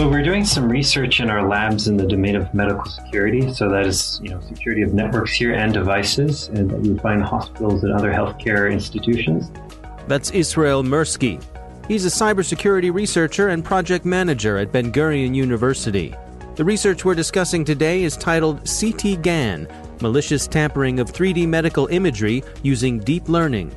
Well, we're doing some research in our labs in the domain of medical security. So that is, you know, security of networks here and devices, and that you find hospitals and other healthcare institutions. That's Yisroel Mirsky. He's a cybersecurity researcher and project manager at Ben Gurion University. The research we're discussing today is titled CT GAN Malicious Tampering of 3D Medical Imagery Using Deep Learning.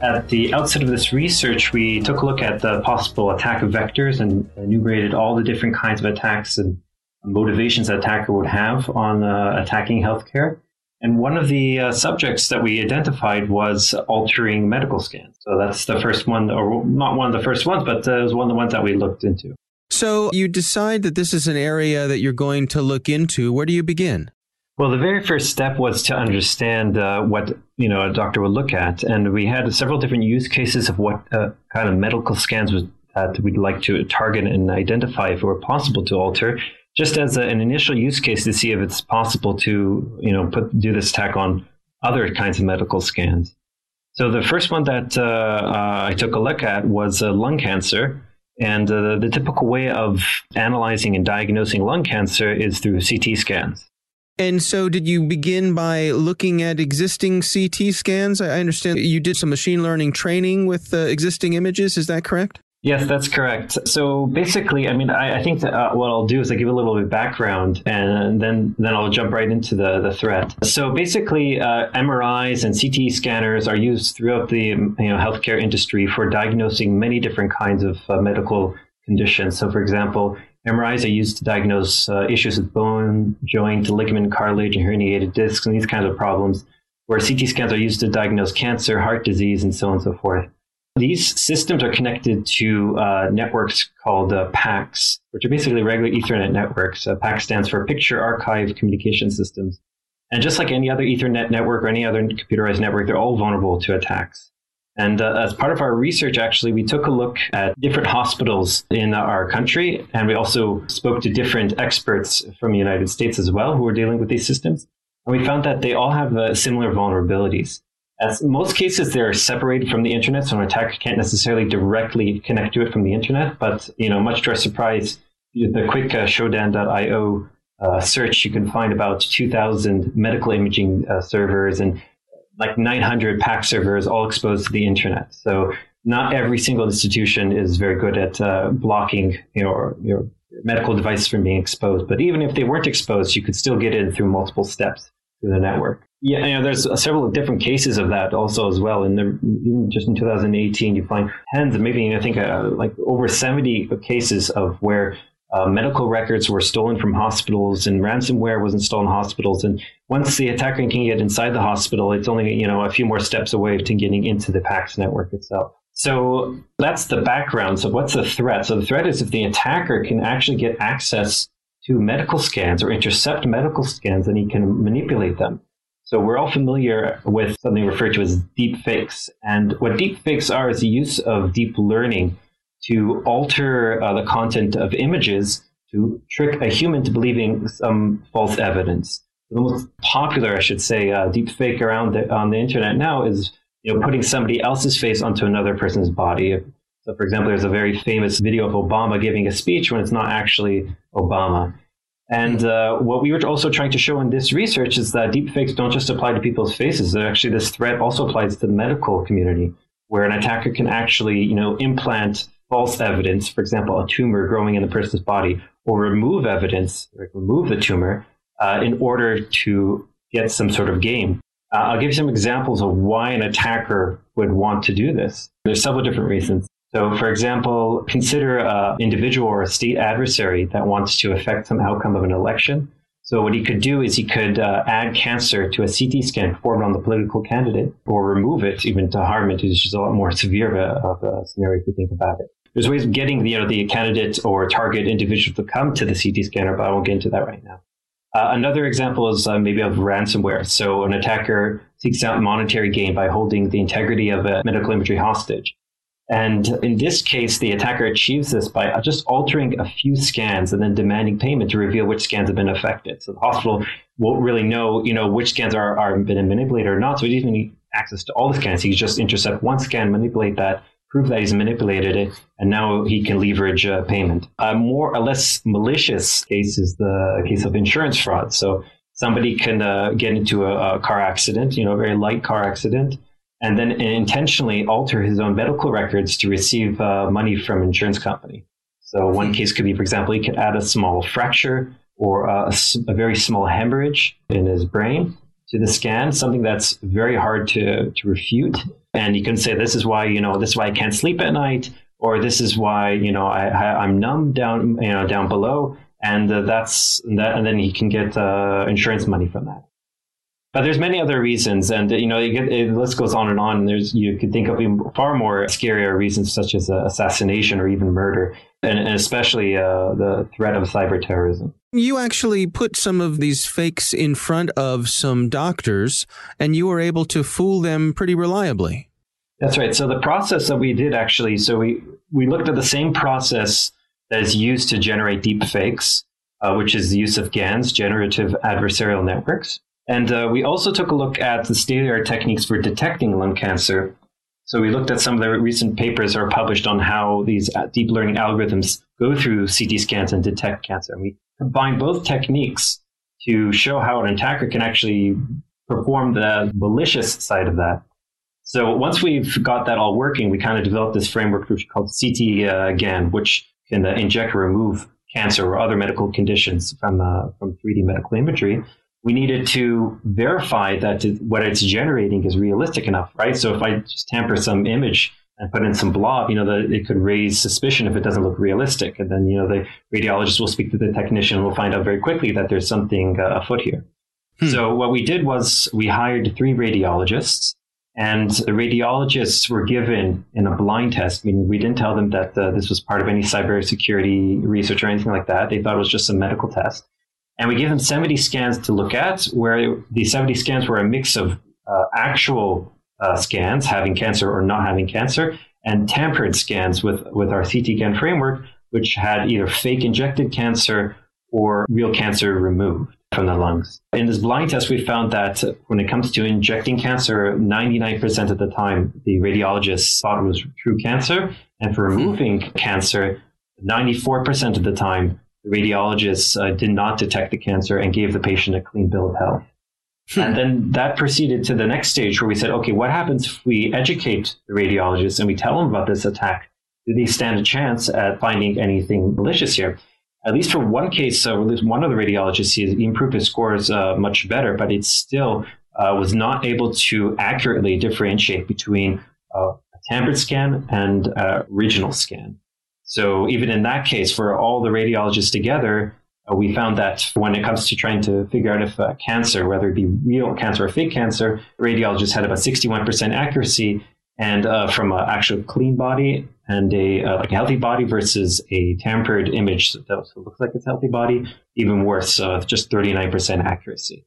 At the outset of this research, we took a look at the possible attack vectors and enumerated all the different kinds of attacks and motivations an attacker would have on uh, attacking healthcare. And one of the uh, subjects that we identified was altering medical scans. So that's the first one, or not one of the first ones, but uh, it was one of the ones that we looked into. So you decide that this is an area that you're going to look into. Where do you begin? Well, the very first step was to understand uh, what you know a doctor would look at, and we had several different use cases of what uh, kind of medical scans was, that we'd like to target and identify if it were possible to alter, just as a, an initial use case to see if it's possible to you know put do this attack on other kinds of medical scans. So the first one that uh, uh I took a look at was uh, lung cancer. And uh, the typical way of analyzing and diagnosing lung cancer is through CT scans. And so, did you begin by looking at existing CT scans? I understand you did some machine learning training with uh, existing images. Is that correct? Yes, that's correct. So basically, I mean, I, I think that uh, what I'll do is I give a little bit of background, and then then I'll jump right into the the threat. So basically, uh, MRIs and CT scanners are used throughout the you know healthcare industry for diagnosing many different kinds of uh, medical conditions. So, for example, MRIs are used to diagnose uh, issues with bone, joint, ligament, cartilage, and herniated discs, and these kinds of problems, where CT scans are used to diagnose cancer, heart disease, and so on and so forth. These systems are connected to uh, networks called uh, PACS, which are basically regular Ethernet networks. Uh, PACS stands for Picture Archive Communication Systems. And just like any other Ethernet network or any other computerized network, they're all vulnerable to attacks. And uh, as part of our research, actually, we took a look at different hospitals in our country, and we also spoke to different experts from the United States as well who are dealing with these systems. And we found that they all have uh, similar vulnerabilities. As most cases, they're separated from the internet, so an attacker can't necessarily directly connect to it from the internet. But you know, much to our surprise, the quick uh, Shodan.io uh, search, you can find about 2,000 medical imaging uh, servers and like 900 PACS servers all exposed to the internet. So not every single institution is very good at uh, blocking your, your medical devices from being exposed. But even if they weren't exposed, you could still get in through multiple steps through the network. Yeah, you know, there's several different cases of that also as well. And even just in 2018, you find tens, maybe I think uh, like over 70 cases of where uh, medical records were stolen from hospitals and ransomware was installed in hospitals. And once the attacker can get inside the hospital, it's only, you know, a few more steps away to getting into the PACS network itself. So that's the background. So what's the threat? So the threat is if the attacker can actually get access to medical scans or intercept medical scans, then he can manipulate them. So we're all familiar with something referred to as deep fakes. And what deep fakes are is the use of deep learning to alter uh, the content of images to trick a human to believing some false evidence. The most popular, I should say, uh, deep fake around the, on the internet now is you know putting somebody else's face onto another person's body. So, for example, there's a very famous video of Obama giving a speech when it's not actually Obama. And uh, what we were also trying to show in this research is that deepfakes don't just apply to people's faces. Actually, this threat also applies to the medical community, where an attacker can actually, you know, implant false evidence, for example, a tumor growing in the person's body, or remove evidence, like remove the tumor, uh, in order to get some sort of gain. Uh, I'll give you some examples of why an attacker would want to do this. There's several different reasons. So, for example, consider an individual or a state adversary that wants to affect some outcome of an election. So, what he could do is he could uh, add cancer to a CT scan performed on the political candidate, or remove it even to harm it, which is a lot more severe of a, of a scenario if you think about it there's ways of getting the, you know the candidate or target individual to come to the CT scanner, but I won't get into that right now. Uh, another example is uh, maybe of ransomware. So an attacker seeks out monetary gain by holding the integrity of a medical imagery hostage. And in this case, the attacker achieves this by just altering a few scans and then demanding payment to reveal which scans have been affected. So the hospital won't really know, you know, which scans are, are been manipulated or not. So he doesn't need access to all the scans. He just intercept one scan, manipulate that, prove that he's manipulated it, and now he can leverage uh, payment. A more or less malicious case is the case of insurance fraud. So somebody can uh, get into a, a, car accident, you know, a very light car accident, and then intentionally alter his own medical records to receive uh, money from insurance company. So one case could be, for example, he could add a small fracture or a, a very small hemorrhage in his brain to the scan, something that's very hard to, to refute and you can say this is why you know this is why I can't sleep at night, or this is why you know I, I am numb down you know down below, and uh, that's that, and then he can get uh, insurance money from that. But there's many other reasons, and you know, get, the list goes on and on. And there's you could think of far more scarier reasons, such as uh, assassination or even murder, and, and especially uh, the threat of cyber terrorism. You actually put some of these fakes in front of some doctors, and you were able to fool them pretty reliably. That's right. So the process that we did actually, so we we looked at the same process that is used to generate deep fakes, uh, which is the use of GANs, generative adversarial networks. And uh, we also took a look at the state of the art techniques for detecting lung cancer. So we looked at some of the recent papers that are published on how these uh, deep learning algorithms go through CT scans and detect cancer. And we combined both techniques to show how an attacker can actually perform the malicious side of that. So once we've got that all working, we kind of developed this framework which is called CT uh, GAN, which can uh, inject or remove cancer or other medical conditions from uh, from 3D medical imagery we needed to verify that what it's generating is realistic enough, right? So if I just tamper some image and put in some blob, you know, the, it could raise suspicion if it doesn't look realistic. And then, you know, the radiologist will speak to the technician and will find out very quickly that there's something uh, afoot here. Hmm. So what we did was we hired three radiologists and the radiologists were given in a blind test. I mean, we didn't tell them that uh, this was part of any cybersecurity research or anything like that. They thought it was just a medical test. And we gave them 70 scans to look at, where the 70 scans were a mix of uh, actual uh, scans, having cancer or not having cancer, and tampered scans with, with our CTGAN framework, which had either fake injected cancer or real cancer removed from the lungs. In this blind test, we found that when it comes to injecting cancer, 99% of the time, the radiologist thought it was true cancer. And for removing cancer, 94% of the time, the radiologists uh, did not detect the cancer and gave the patient a clean bill of health. Hmm. And then that proceeded to the next stage where we said, okay, what happens if we educate the radiologists and we tell them about this attack? Do they stand a chance at finding anything malicious here? At least for one case, uh, at least one of the radiologists, he improved his scores uh, much better, but it still uh, was not able to accurately differentiate between uh, a tampered scan and a regional scan. So even in that case, for all the radiologists together, uh, we found that when it comes to trying to figure out if uh, cancer, whether it be real cancer or fake cancer, radiologists had about 61% accuracy. And uh, from an actual clean body and a uh, like a healthy body versus a tampered image that looks like it's healthy body, even worse, uh, just 39% accuracy.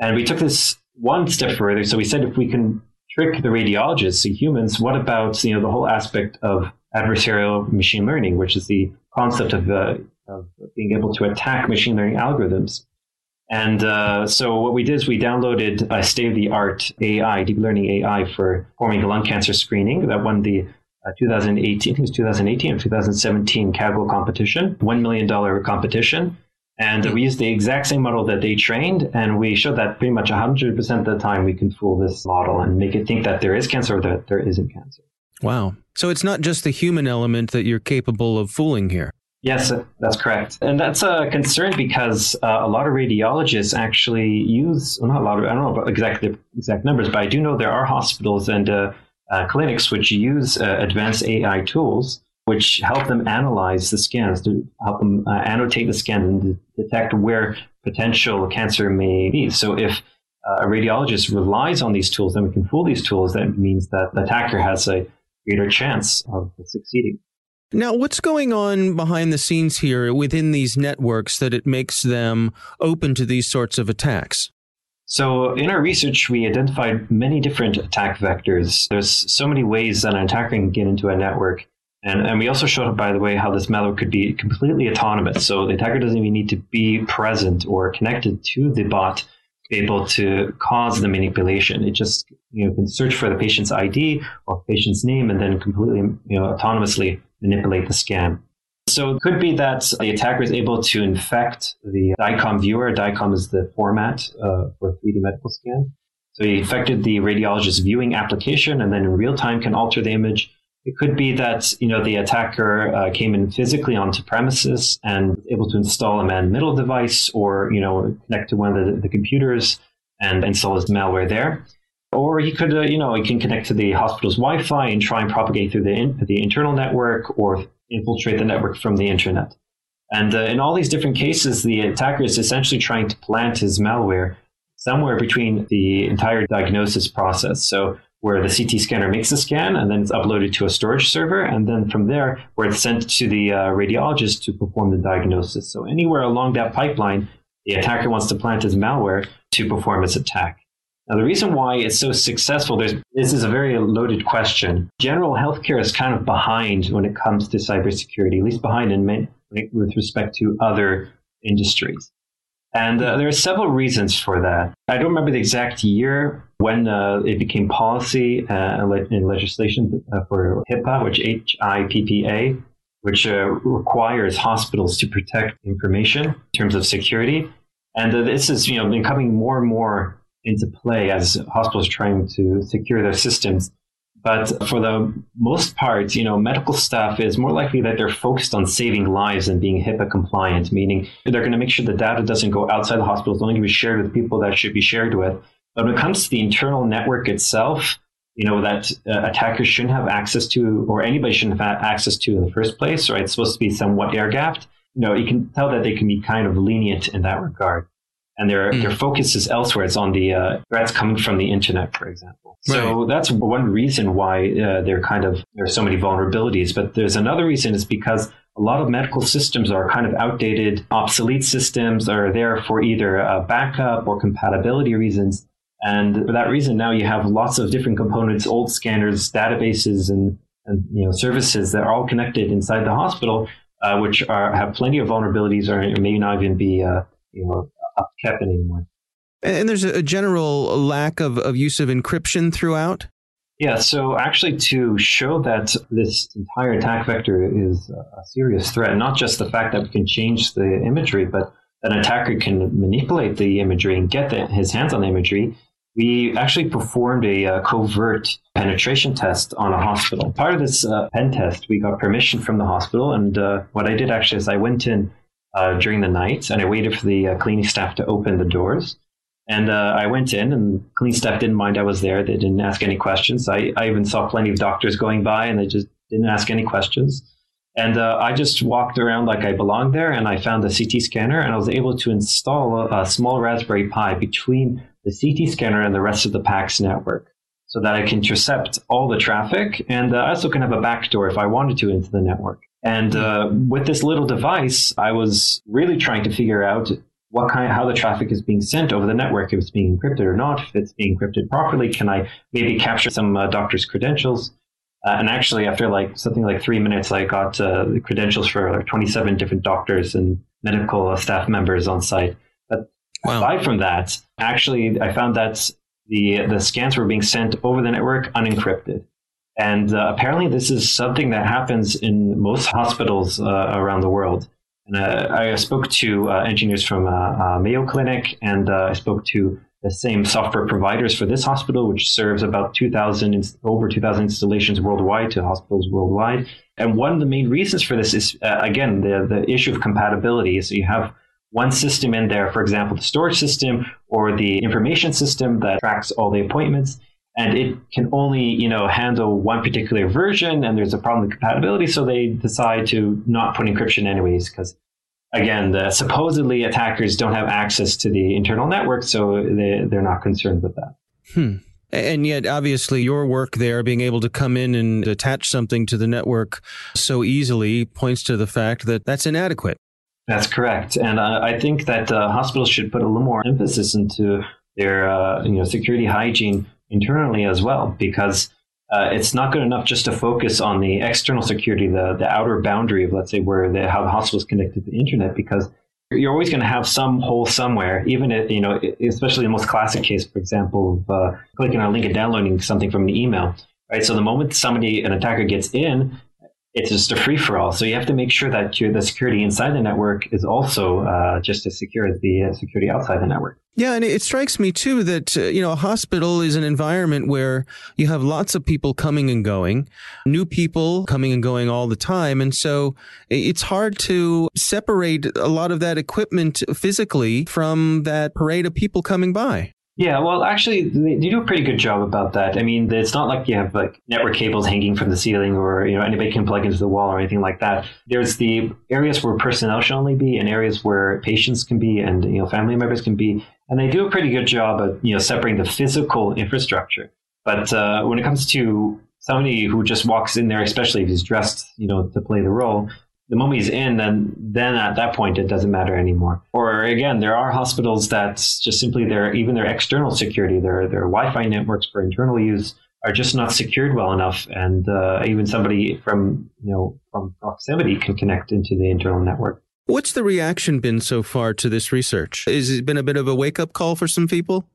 And we took this one step further. So we said if we can trick the radiologists, the humans, what about you know the whole aspect of adversarial machine learning, which is the concept of, uh, of being able to attack machine learning algorithms. And uh, so what we did is we downloaded a state-of-the-art AI, deep learning AI for performing lung cancer screening that won the uh, 2018, it was 2018 or 2017 Kaggle competition, $1 million competition. And we used the exact same model that they trained, and we showed that pretty much 100% of the time we can fool this model and make it think that there is cancer or that there isn't cancer. Wow. So it's not just the human element that you're capable of fooling here. Yes, that's correct. And that's a concern because uh, a lot of radiologists actually use, well, not a lot of, I don't know about exactly exact numbers, but I do know there are hospitals and uh, uh, clinics which use uh, advanced AI tools which help them analyze the scans to help them uh, annotate the scan and detect where potential cancer may be. So if uh, a radiologist relies on these tools, then we can fool these tools. That means that the attacker has a greater chance of succeeding. Now, what's going on behind the scenes here within these networks that it makes them open to these sorts of attacks? So, in our research, we identified many different attack vectors. There's so many ways that an attacker can get into a network. And, and we also showed, by the way, how this malware could be completely autonomous. So, the attacker doesn't even need to be present or connected to the bot able to cause the manipulation. It just you know can search for the patient's ID or patient's name and then completely you know autonomously manipulate the scan. So it could be that the attacker is able to infect the DICOM viewer. DICOM is the format uh, for 3D medical scan. So he infected the radiologist's viewing application and then in real time can alter the image it could be that you know the attacker uh, came in physically onto premises and able to install a man-middle device, or you know connect to one of the, the computers and install his malware there. Or he could, uh, you know, he can connect to the hospital's Wi-Fi and try and propagate through the in, the internal network, or infiltrate the network from the internet. And uh, in all these different cases, the attacker is essentially trying to plant his malware somewhere between the entire diagnosis process. So where the CT scanner makes the scan and then it's uploaded to a storage server. And then from there, where it's sent to the uh, radiologist to perform the diagnosis. So anywhere along that pipeline, the attacker wants to plant his malware to perform its attack. Now, the reason why it's so successful, this is a very loaded question. General healthcare is kind of behind when it comes to cybersecurity, at least behind in, with respect to other industries. And uh, there are several reasons for that. I don't remember the exact year when uh, it became policy uh, in legislation uh, for HIPAA, which H-I-P-P-A, which uh, requires hospitals to protect information in terms of security. And uh, this is, you know, been coming more and more into play as hospitals trying to secure their systems. But for the most part, you know, medical staff is more likely that they're focused on saving lives and being HIPAA compliant, meaning they're going to make sure the data doesn't go outside the hospital. It's only going to be shared with people that should be shared with. But when it comes to the internal network itself, you know, that uh, attackers shouldn't have access to, or anybody shouldn't have access to in the first place, right? It's supposed to be somewhat air gapped. You know, you can tell that they can be kind of lenient in that regard and their mm. their focus is elsewhere. It's on the uh, threats coming from the internet, for example. Right. So that's one reason why uh, they're kind of there's so many vulnerabilities. But there's another reason is because a lot of medical systems are kind of outdated, obsolete systems are there for either backup or compatibility reasons. And for that reason, now you have lots of different components, old scanners, databases, and, and you know services that are all connected inside the hospital, uh, which are have plenty of vulnerabilities or may not even be uh, you know kept anymore. And there's a general lack of, of use of encryption throughout. Yeah, so actually, to show that this entire attack vector is a serious threat, not just the fact that we can change the imagery, but an attacker can manipulate the imagery and get the, his hands on the imagery, we actually performed a uh, covert penetration test on a hospital. Part of this uh, pen test, we got permission from the hospital, and uh, what I did actually is I went in uh, during the night and I waited for the uh, cleaning staff to open the doors. And uh, I went in, and cleaning staff didn't mind I was there. They didn't ask any questions. I, I even saw plenty of doctors going by, and they just didn't ask any questions. And uh, I just walked around like I belonged there, and I found the CT scanner, and I was able to install a, a small Raspberry Pi between the CT scanner and the rest of the PACS network so that I can intercept all the traffic. And uh, I also can have a backdoor if I wanted to into the network. And uh, with this little device, I was really trying to figure out what kind, how the traffic is being sent over the network, if it's being encrypted or not, if it's being encrypted properly. Can I maybe capture some uh, doctor's credentials? Uh, and actually, after like something like three minutes, I got uh, the credentials for like 27 different doctors and medical staff members on site. But wow. aside from that, actually, I found that the the scans were being sent over the network unencrypted. And uh, apparently, this is something that happens in most hospitals uh, around the world. And uh, I spoke to uh, engineers from uh, uh, Mayo Clinic, and I spoke to the same software providers for this hospital, which serves about 2,000 over 2,000 installations worldwide to hospitals worldwide. And one of the main reasons for this is again the the issue of compatibility. So you have one system in there, for example, the storage system or the information system that tracks all the appointments and it can only you know handle one particular version and there's a problem with compatibility so they decide to not put encryption anyways because again the supposedly attackers don't have access to the internal network so they, they're not concerned with that hmm. And yet, obviously, your work there, being able to come in and attach something to the network so easily, points to the fact that that's inadequate. That's correct. And uh, I think that uh, hospitals should put a little more emphasis into their uh, you know security hygiene internally as well, because uh, it's not good enough just to focus on the external security, the, the outer boundary of, let's say, where the, how the hospital is connected to the internet, because you're always going to have some hole somewhere, even if, you know, especially the most classic case, for example, of uh, clicking on a link and downloading something from an email, right? So the moment somebody, an attacker gets in, it's just a free for all. So you have to make sure that the security inside the network is also uh, just as secure as the uh, security outside the network. Yeah, and it strikes me too that uh, you know a hospital is an environment where you have lots of people coming and going, new people coming and going all the time, and so it's hard to separate a lot of that equipment physically from that parade of people coming by. Yeah, well, actually, they, do a pretty good job about that. I mean, it's not like you have like network cables hanging from the ceiling, or you know anybody can plug into the wall or anything like that. There's the areas where personnel should only be, and areas where patients can be, and you know family members can be, and they do a pretty good job of you know separating the physical infrastructure. But uh, when it comes to somebody who just walks in there, especially if he's dressed, you know, to play the role, the mummy's in, then then at that point it doesn't matter anymore. Or again, there are hospitals that just simply their even their external security, their their Wi-Fi networks for internal use are just not secured well enough, and uh, even somebody from you know from proximity can connect into the internal network. What's the reaction been so far to this research? Has it been a bit of a wake up call for some people?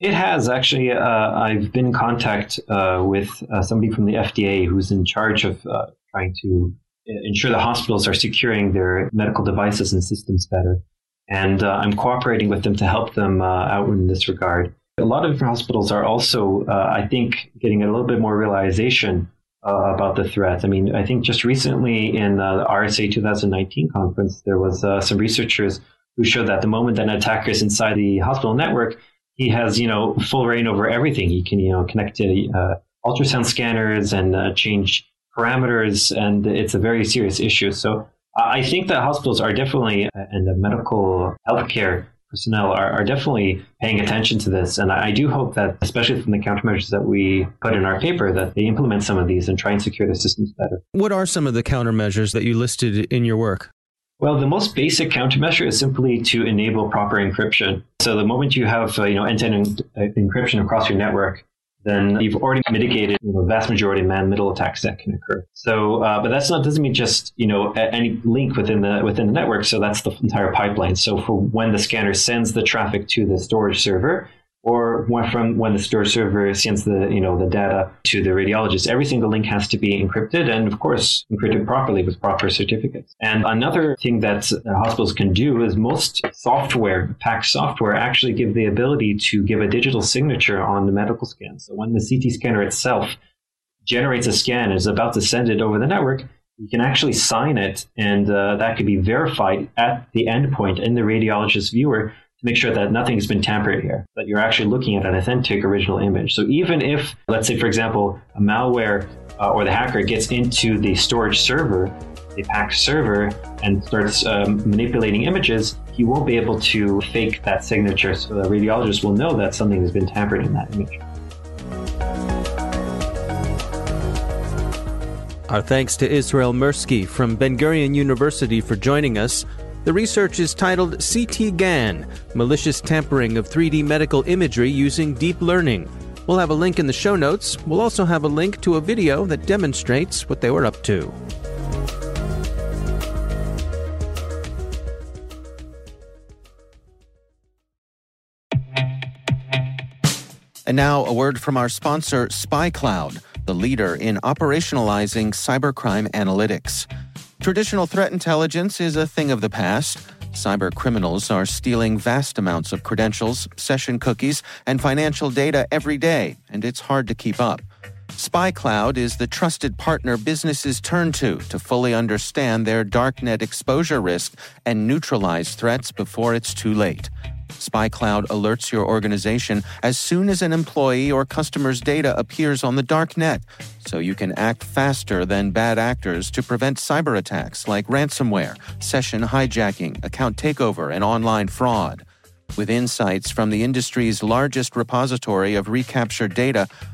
It has actually. Uh, I've been in contact uh, with uh, somebody from the FDA who's in charge of uh, trying to ensure the hospitals are securing their medical devices and systems better. And uh, I'm cooperating with them to help them uh, out in this regard. A lot of hospitals are also, uh, I think, getting a little bit more realization uh, about the threat. I mean, I think just recently in uh, the RSA 2019 conference, there was uh, some researchers who showed that the moment that an attacker is inside the hospital network, he has, you know, full reign over everything. He can, you know, connect to ultrasound scanners and change parameters, and it's a very serious issue. So uh, I think that hospitals are definitely, uh, and the medical healthcare personnel are, are definitely paying attention to this. And I do hope that, especially from the countermeasures that we put in our paper, that they implement some of these and try and secure the systems better. What are some of the countermeasures that you listed in your work? Well, the most basic countermeasure is simply to enable proper encryption. So the moment you have uh, you know end-to-end uh, encryption across your network, then you've already mitigated you know, the vast majority of man-middle attacks that can occur. So, uh, but that's not doesn't mean just you know any link within the within the network. So that's the entire pipeline. So for when the scanner sends the traffic to the storage server, or from when the store server sends the you know the data to the radiologist. Every single link has to be encrypted and of course encrypted properly with proper certificates. And another thing that uh, hospitals can do is most software, PACS software, actually give the ability to give a digital signature on the medical scan. So when the CT scanner itself generates a scan and is about to send it over the network, you can actually sign it, and uh, that could be verified at the endpoint in the radiologist viewer make sure that nothing has been tampered here, that you're actually looking at an authentic original image. So even if, let's say, for example, a malware uh, or the hacker gets into the storage server, the PACS server, and starts um, manipulating images, he won't be able to fake that signature. So the radiologist will know that something has been tampered in that image. Our thanks to Yisroel Mirsky from Ben Gurion University for joining us. The research is titled CTGAN Malicious Tampering of 3D Medical Imagery Using Deep Learning. We'll have a link in the show notes. We'll also have a link to a video that demonstrates what they were up to. And now, a word from our sponsor, SpyCloud, the leader in operationalizing cybercrime analytics. Traditional threat intelligence is a thing of the past. Cyber criminals are stealing vast amounts of credentials, session cookies, and financial data every day, and it's hard to keep up. SpyCloud is the trusted partner businesses turn to to fully understand their darknet exposure risk and neutralize threats before it's too late. SpyCloud alerts your organization as soon as an employee or customer's data appears on the dark net, so you can act faster than bad actors to prevent cyber attacks like ransomware, session hijacking, account takeover, and online fraud. With insights from the industry's largest repository of recaptured data,